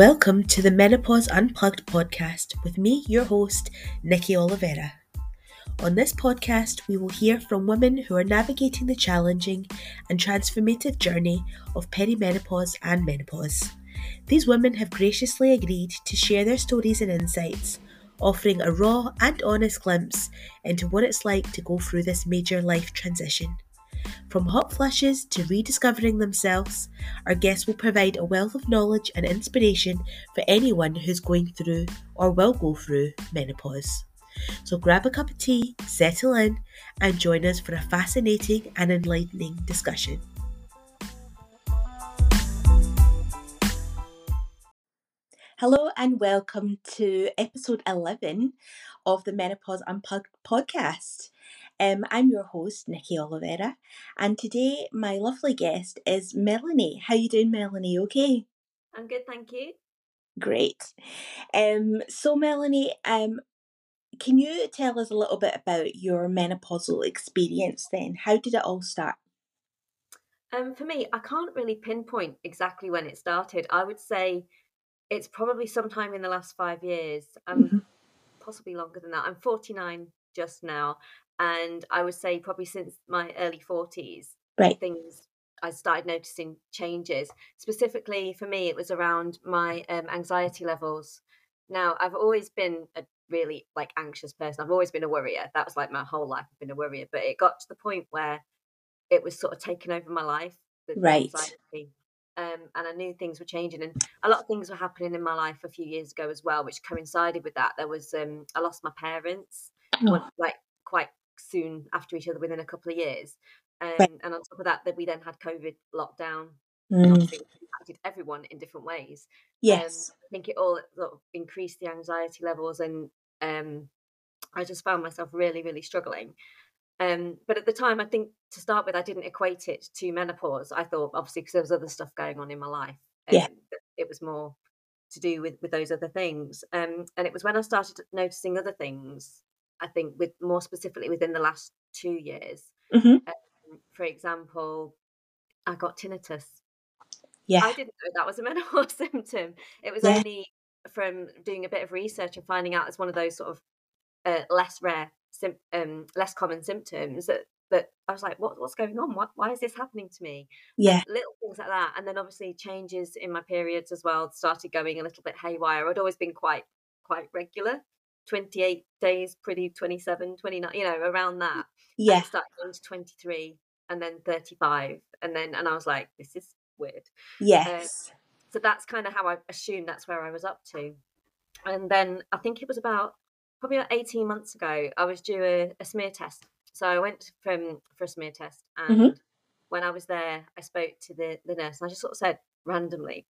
Welcome to the Menopause Unplugged podcast with me, your host, Nikki Oliveira. On this podcast, we will hear from women who are navigating the challenging and transformative journey of perimenopause and menopause. These women have graciously agreed to share their stories and insights, offering a raw and honest glimpse into what it's like to go through this major life transition. From hot flushes to rediscovering themselves, our guests will provide a wealth of knowledge and inspiration for anyone who's going through or will go through menopause. So grab a cup of tea, settle in, and join us for a fascinating and enlightening discussion. Hello, and welcome to episode 11 of the Menopause Unplugged podcast. Um, I'm your host, Nikki Oliveira, and today my lovely guest is Melanie. How you doing, Melanie? Okay. I'm good, thank you. Great. Um, so Melanie, um, can you tell us a little bit about your menopausal experience then? How did it all start? Um, for me, I can't really pinpoint exactly when it started. I would say it's probably sometime in the last five years, um, mm-hmm. possibly longer than that. I'm 49 just now, and I would say probably since my early 40s, right. things I started noticing changes. Specifically for me, it was around my um, anxiety levels. Now, I've always been a really like anxious person. I've always been a worrier. That was like my whole life. I've been a worrier, but it got to the point where it was sort of taking over my life. right. Um, and I knew things were changing, and a lot of things were happening in my life a few years ago as well, which coincided with that. There was um, I lost my parents, oh. one, like quite soon after each other within a couple of years. Um, right. And on top of that, that we then had COVID lockdown. Mm. impacted everyone in different ways. Um, yes, um, I think it all sort of increased the anxiety levels, and um, I just found myself really, really struggling. Um, but at the time, I think to start with, I didn't equate it to menopause. I thought, obviously, because there was other stuff going on in my life, yeah, it was more to do with with those other things. Um, and it was when I started noticing other things I think with more specifically within the last two years. Mm-hmm. Um, for example, I got tinnitus. Yeah, I didn't know that was a menopause symptom. It was yeah. only from doing a bit of research and finding out it's one of those sort of uh, less rare, sim- um, less common symptoms that that I was like, what, what's going on? What, why is this happening to me? Yeah. Little things like that. And then obviously changes in my periods as well started going a little bit haywire. I'd always been quite, quite regular. 28 days, pretty 27, 29, you know, around that. Yeah. I started going to 23 and then 35. And then, and I was like, this is weird. Um, yes. so that's kind of how I assumed that's where I was up to. And then I think it was about probably about 18 months ago, I was due a, a smear test. So I went from for a smear test and mm-hmm. when I was there, I spoke to the, the nurse and I just sort of said randomly,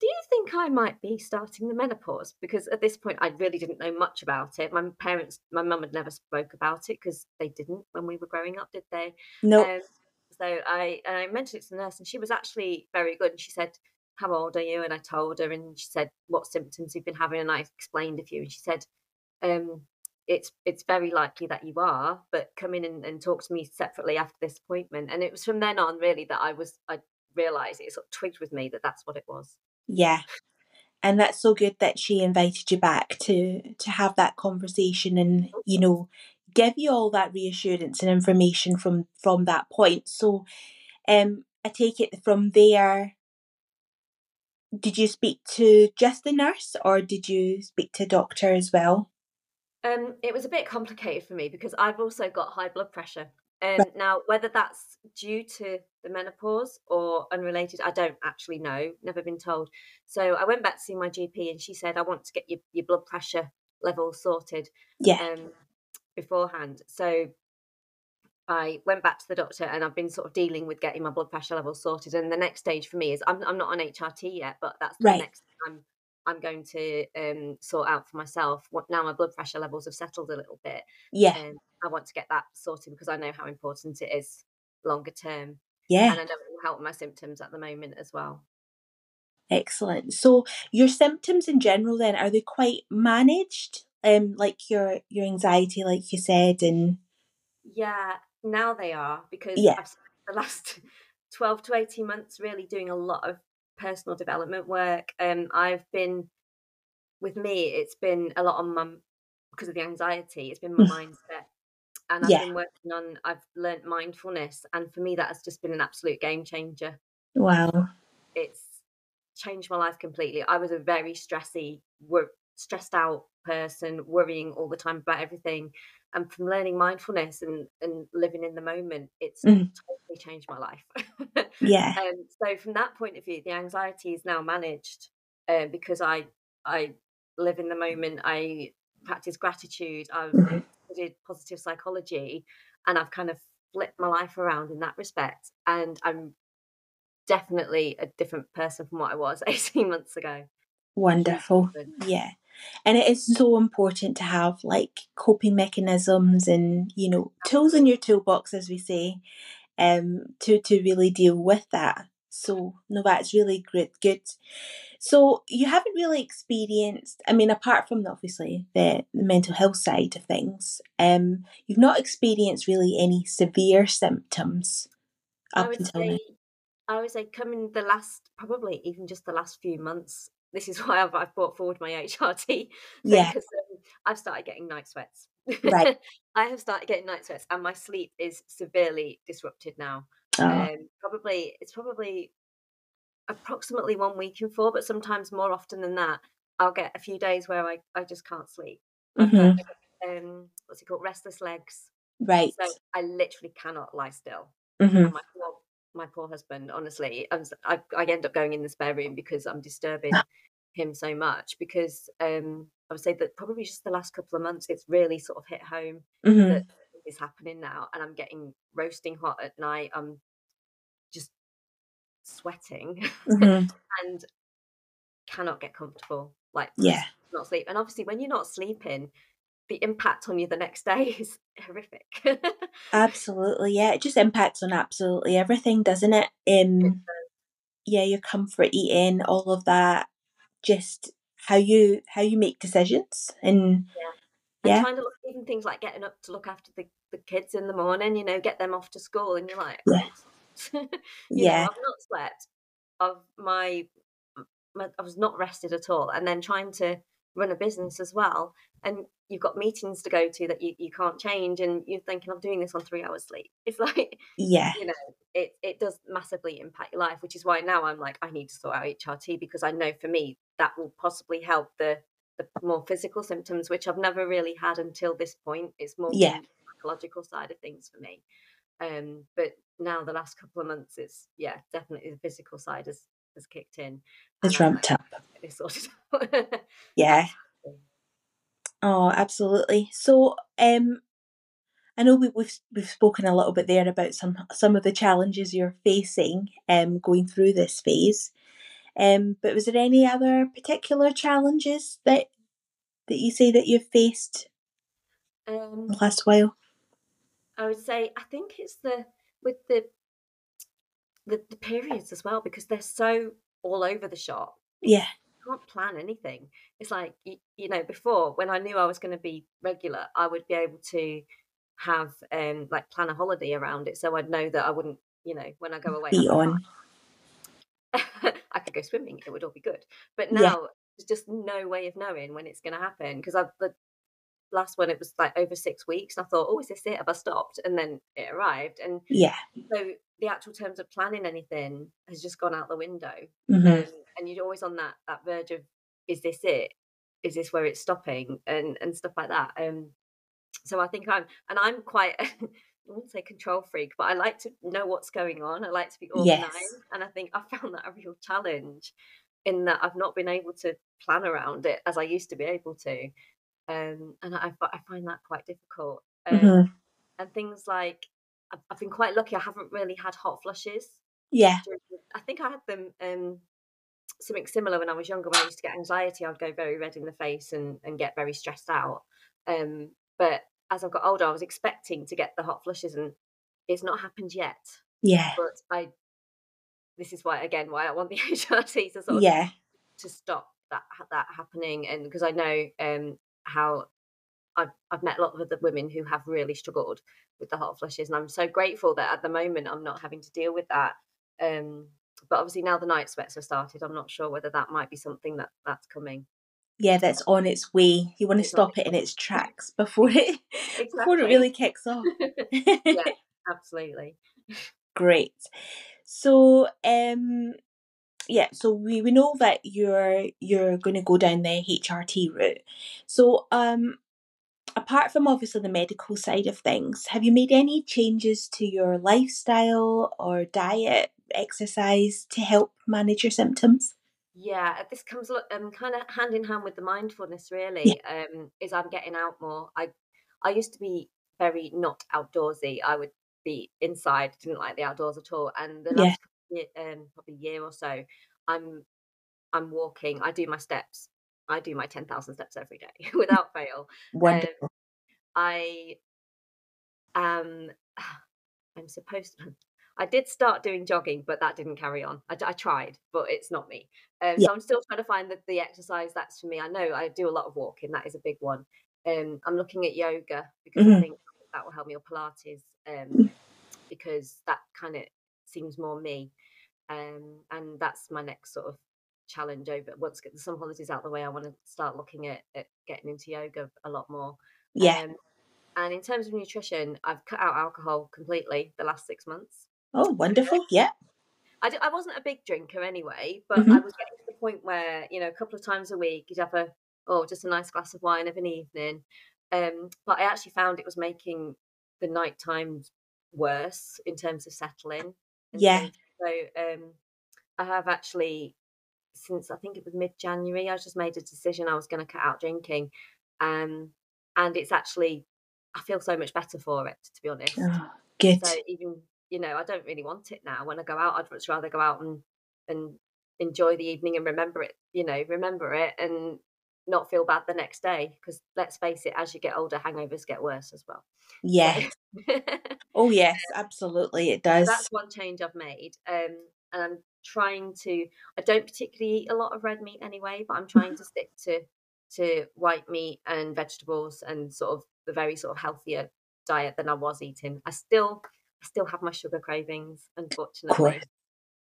do you think I might be starting the menopause? Because at this point, I really didn't know much about it. My parents, my mum had never spoke about it because they didn't when we were growing up, did they? No. Um, so I and I mentioned it to the nurse, and she was actually very good. And she said, "How old are you?" And I told her, and she said, "What symptoms you've been having?" And I explained a few, and she said, um, "It's it's very likely that you are, but come in and, and talk to me separately after this appointment." And it was from then on, really, that I was I realised it sort of twigged with me that that's what it was. Yeah. And that's so good that she invited you back to to have that conversation and you know give you all that reassurance and information from from that point. So um I take it from there did you speak to just the nurse or did you speak to a doctor as well? Um, it was a bit complicated for me because I've also got high blood pressure. And right. now, whether that's due to the menopause or unrelated, I don't actually know. Never been told. So I went back to see my GP, and she said, "I want to get your, your blood pressure level sorted." Yeah. Um, beforehand, so I went back to the doctor, and I've been sort of dealing with getting my blood pressure level sorted. And the next stage for me is I'm I'm not on HRT yet, but that's the right. next I'm I'm going to um, sort out for myself. What now my blood pressure levels have settled a little bit. Yeah. Um, I want to get that sorted because I know how important it is longer term. Yeah. And I know it will help my symptoms at the moment as well. Excellent. So your symptoms in general then are they quite managed? Um like your your anxiety like you said and Yeah, now they are because yeah. I've spent the last 12 to 18 months really doing a lot of personal development work. Um, I've been with me. It's been a lot on my because of the anxiety. It's been my mindset, and I've Yeah. been working on. I've learnt mindfulness, and for me, that has just been an absolute game changer. Wow. It's changed my life completely. I was a very stressy, wor- stressed out person, worrying all the time about everything. And from learning mindfulness and, and living in the moment, it's Mhm. totally changed my life. Yeah. um, so from that point of view, the anxiety is now managed uh, because I I live in the moment. I practice gratitude. I've Mhm. Studied positive psychology, and I've kind of flipped my life around in that respect. And I'm definitely a different person from what I was 18 months ago. Wonderful. Yeah. And it is so important to have like coping mechanisms and, you know, tools in your toolbox, as we say, um, to, to really deal with that. So, no, that's really great. Good. So, you haven't really experienced, I mean, apart from obviously the, the mental health side of things, um, you've not experienced really any severe symptoms I up would until now. say, I would say, coming the last, probably even just the last few months. This is why I've, I've brought forward my HRT thing Yeah. because um, I've started getting night sweats. Right. I have started getting night sweats, and my sleep is severely disrupted now. Oh, Um, probably it's probably approximately one week in four, but sometimes more often than that, I'll get a few days where I, I just can't sleep. Got, um, what's it called, restless legs. right. So I literally cannot lie still. hmm my poor, my poor husband, honestly, I, I end up going in the spare room because I'm disturbing him so much. Because um, I would say that probably just the last couple of months, it's really sort of hit home hmm that is happening now, and I'm getting roasting hot at night. I'm sweating hmm and cannot get comfortable. Like Yeah. not sleep. And obviously, when you're not sleeping, the impact on you the next day is horrific. Absolutely, yeah. It just impacts on absolutely everything, doesn't it? Um, yeah, your comfort eating, all of that, just how you how you make decisions, and and yeah, trying to look even things like getting up to look after the, the kids in the morning, you know, get them off to school, and you're like, Yeah. you know, yeah, I've not slept. Of my, my, I was not rested at all, and then trying to run a business as well, and you've got meetings to go to that you, you can't change, and you're thinking I'm doing this on three hours sleep. It's like yeah, you know, it it does massively impact your life, which is why now I'm like, I need to sort out HRT because I know for me that will possibly help the the more physical symptoms, which I've never really had until this point. It's more Yeah. psychological side of things for me. Um, but now the last couple of months, it's yeah, definitely the physical side has has kicked in. it's ramped up. like, "Get this sorted out." Yeah. Oh, absolutely. So, um, I know we, we've we've spoken a little bit there about some some of the challenges you're facing, um, going through this phase. Um, but was there any other particular challenges that that you say that you've faced Um, the last while? I would say I think it's the with the the, the periods as well because they're so all over the shop. Yeah. You can't plan anything. It's like you, you know before when I knew I was going to be regular, I would be able to have um like plan a holiday around it, so I'd know that I wouldn't you know when I go away. Be on. I could go swimming; it would all be good. But Yeah. now there's just no way of knowing when it's going to happen because I the last one it was like over six weeks. And I thought, oh, is this it? Have I stopped? And then it arrived, and Yeah. so the actual terms of planning anything has just gone out the window. hmm Um, and you're always on that that verge of, is this it? Is this where it's stopping? And and stuff like that. Um, so I think I'm, and I'm quite. I wouldn't say control freak, but I like to know what's going on. I like to be Yes. organized, and I think I found that a real challenge in that I've not been able to plan around it as I used to be able to, um, and I, I find that quite difficult. Um, hmm And things like I've, I've been quite lucky; I haven't really had hot flushes. Yeah. I think I had them um, something similar when I was younger. When I used to get anxiety, I'd go very red in the face and, and get very stressed out. Um, but as I've got older, I was expecting to get the hot flushes, and it's not happened yet. Yeah. But I, this is why again why I want the HRT to sort of Yeah. to stop that that happening, and because I know um, how I've I've met a lot of the women who have really struggled with the hot flushes, and I'm so grateful that at the moment I'm not having to deal with that. Um, but obviously now the night sweats have started. I'm not sure whether that might be something that that's coming. Yeah, that's on its way. You want to stop it in its tracks before it before it really kicks off. yeah, absolutely. Great. So, um, yeah, so we, we know that you're you're going to go down the HRT route. So, um, apart from obviously the medical side of things, have you made any changes to your lifestyle or diet, exercise to help manage your symptoms? Yeah, uh, this comes um, kind of hand in hand with the mindfulness. Really, um, is I'm getting out more. I I used to be very not outdoorsy. I would be inside, didn't like the outdoors at all. And the last ye- um, probably year or so, I'm I'm walking. I do my steps. I do my ten thousand steps every day without fail. Wonderful. I um I'm supposed to I did start doing jogging, but that didn't carry on. I tried, but it's not me. Um, Yeah. So I'm still trying to find the, the exercise that's for me. I know I do a lot of walking. That is a big one. Um, I'm looking at yoga because I Mhm. think that will help me or Pilates um, Mm. because that kind of seems more me. Um, and that's my next sort of challenge over once get the summer holidays out of the way. I want to start looking at, at getting into yoga a lot more. yeah. Um, and in terms of nutrition, I've cut out alcohol completely the last six months. oh, wonderful. Yeah. I, d- I wasn't a big drinker anyway, but Mhm. I was getting to the point where, you know, a couple of times a week you'd have a, oh, just a nice glass of wine of an evening. Um, but I actually found it was making the night times worse in terms of settling. Yeah. So um, I have actually, since I think it was mid January, I just made a decision I was going to cut out drinking. Um, and it's actually, I feel so much better for it, to be honest. Oh, good. So even you know, I don't really want it now. When I go out, I'd much rather go out and and enjoy the evening and remember it. You know, remember it and not feel bad the next day. Because let's face it, as you get older, hangovers get worse as well. Yeah. So, Oh, yes, absolutely. It does. that's one change I've made. Um, and I'm trying to. I don't particularly eat a lot of red meat anyway, but I'm trying to stick to to white meat and vegetables and sort of the very sort of healthier diet than I was eating. I still I still have my sugar cravings, unfortunately.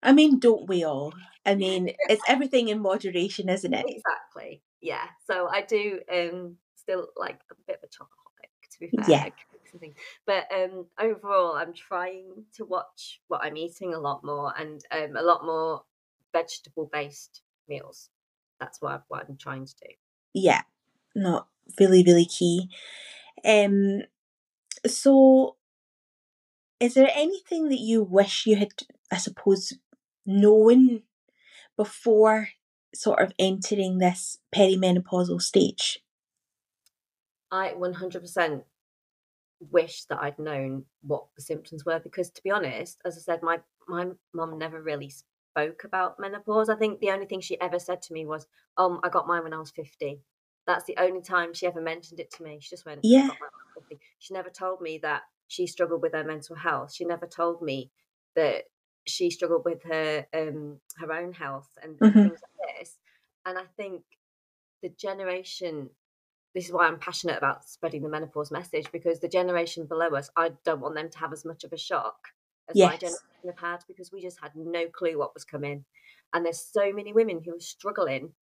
I mean, don't we all? I mean, it's everything in moderation, isn't it? Exactly. Yeah. So I do um still like a bit of a chocoholic to be fair. Yeah. like cakes and things. But um overall I'm trying to watch what I'm eating a lot more and um a lot more vegetable based meals. That's what, what I'm trying to do. Yeah. Not really, really key. Um, so is there anything that you wish you had, I suppose, known before sort of entering this perimenopausal stage? I 100% wish that I'd known what the symptoms were because, to be honest, as I said, my my mum never really spoke about menopause. I think the only thing she ever said to me was, "Um, I got mine when I was 50." That's the only time she ever mentioned it to me. She just went, Yeah. got mine when I was 50." She never told me that she struggled with her mental health. She never told me that she struggled with her um her own health and, Mhm. things like this. And I think the generation this is why I'm passionate about spreading the menopause message because the generation below us, I don't want them to have as much of a shock as my Yes. generation have had because we just had no clue what was coming. And there's so many women who are struggling,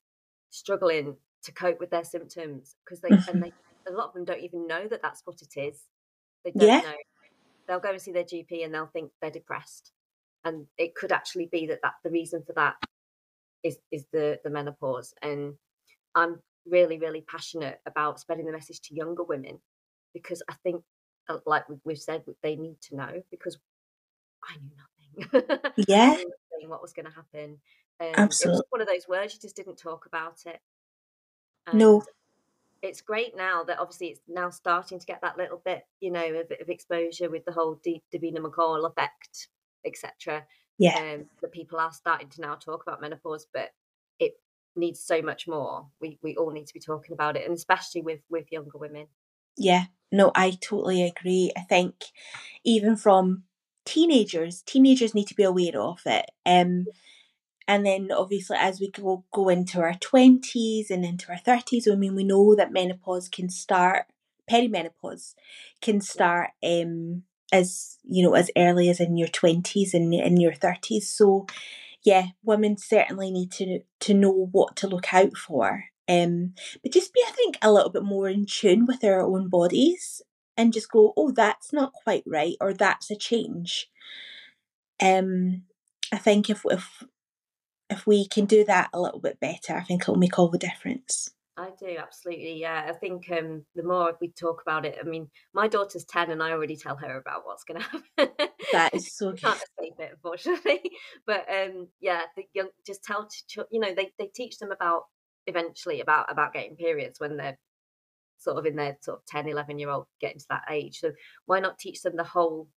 struggling to cope with their symptoms because they and mm-hmm. they a lot of them don't even know that that's what it is. They don't Yeah. know. They'll go and see their GP and they'll think they're depressed, and it could actually be that that the reason for that is is the the menopause. And I'm really really passionate about spreading the message to younger women because I think, uh, like we- we've said, they need to know because I knew nothing. Yeah. Knew what was going to happen. Um, It was Absolutely. one of those words you just didn't talk about it. No. It's great now that obviously it's now starting to get that little bit, you know, a bit of exposure with the whole D- Davina McCall effect, etc. Yeah. Um, that people are starting to now talk about menopause, but it needs so much more. We we all need to be talking about it, and especially with with younger women. Yeah, no, I totally agree. I think even from teenagers, teenagers need to be aware of it. Um, and then obviously as we go go into our twenties and into our thirties, I mean we know that menopause can start, perimenopause can start um as you know as early as in your twenties and in your thirties. So yeah, women certainly need to to know what to look out for. Um, but just be, I think, a little bit more in tune with our own bodies and just go, oh, that's not quite right, or that's a change. Um, I think if if if we can do that a little bit better, I think it'll make all the difference. I do absolutely, yeah. I think um, the more we talk about it, I mean, my daughter's ten, and I already tell her about what's going to happen. That is so. Can't escape it, unfortunately. But um, yeah, the young just tell you know they they teach them about eventually about about getting periods when they're sort of in their sort of 10 11 year old getting to that age so why not teach them the whole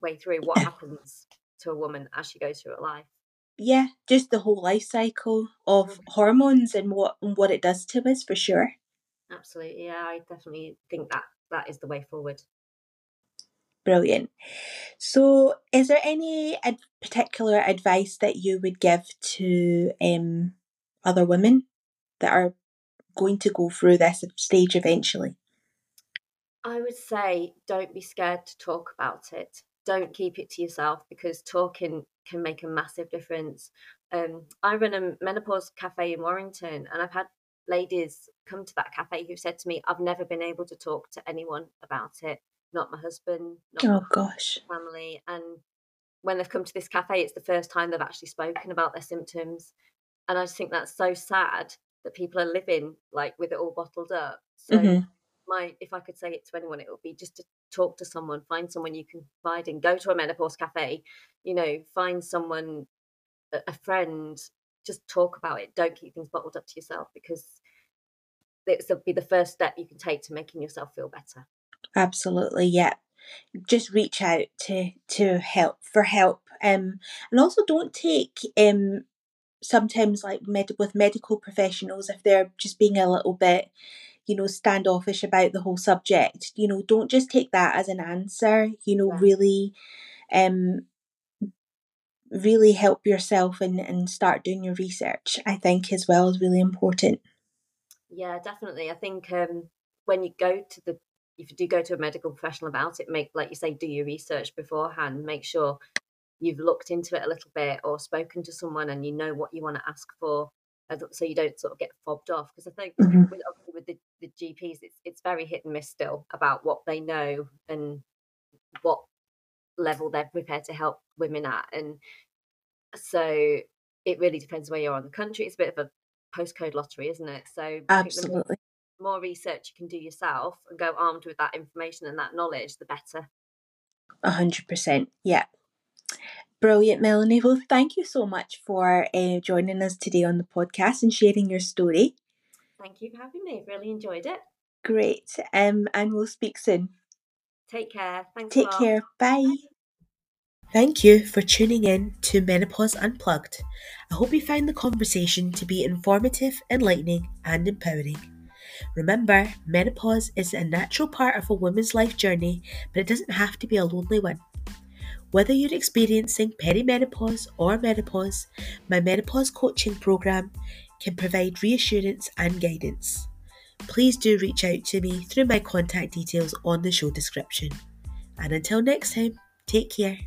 way through what happens to a woman as she goes through her life yeah just the whole life cycle of mm-hmm. hormones and what and what it does to us for sure absolutely yeah i definitely think that that is the way forward brilliant so is there any ad- particular advice that you would give to um other women that are going to go through this stage eventually? I would say don't be scared to talk about it. Don't keep it to yourself because talking can make a massive difference. Um, I run a menopause cafe in Warrington, and I've had ladies come to that cafe who've said to me, "I've never been able to talk to anyone about it, not my husband, not oh gosh, family." And when they've come to this cafe, it's the first time they've actually spoken about their symptoms, and I just think that's so sad that people are living like with it all bottled up. So mm-hmm. My if I could say it to anyone, it would be just to talk to someone, find someone you can confide in, go to a menopause cafe, you know, find someone, a friend, just talk about it. Don't keep things bottled up to yourself because it'll be the first step you can take to making yourself feel better. Absolutely, yeah. Just reach out to to help for help, um, and also don't take um sometimes like med- with medical professionals if they're just being a little bit you know standoffish about the whole subject you know don't just take that as an answer you know yeah. really um really help yourself and and start doing your research i think as well is really important yeah definitely i think um when you go to the if you do go to a medical professional about it make like you say do your research beforehand make sure you've looked into it a little bit or spoken to someone and you know what you want to ask for so you don't sort of get fobbed off because i think mm-hmm. with, with the, the gps it's, it's very hit and miss still about what they know and what level they're prepared to help women at and so it really depends where you are in the country. It's a bit of a postcode lottery isn't it? So absolutely. more, more research you can do yourself and go armed with that information and that knowledge the better. A hundred percent yeah. Brilliant, Melanie. Well, thank you so much for uh, joining us today on the podcast and sharing your story. Thank you for having me. Really enjoyed it. Great. Um, and we'll speak soon. Take care. Thanks. Take care. Bye. Bye. Thank you for tuning in to Menopause Unplugged. I hope you found the conversation to be informative, enlightening, and empowering. Remember, menopause is a natural part of a woman's life journey, but it doesn't have to be a lonely one. Whether you're experiencing perimenopause or menopause, my menopause coaching program can provide reassurance and guidance. Please do reach out to me through my contact details on the show description. And until next time, take care.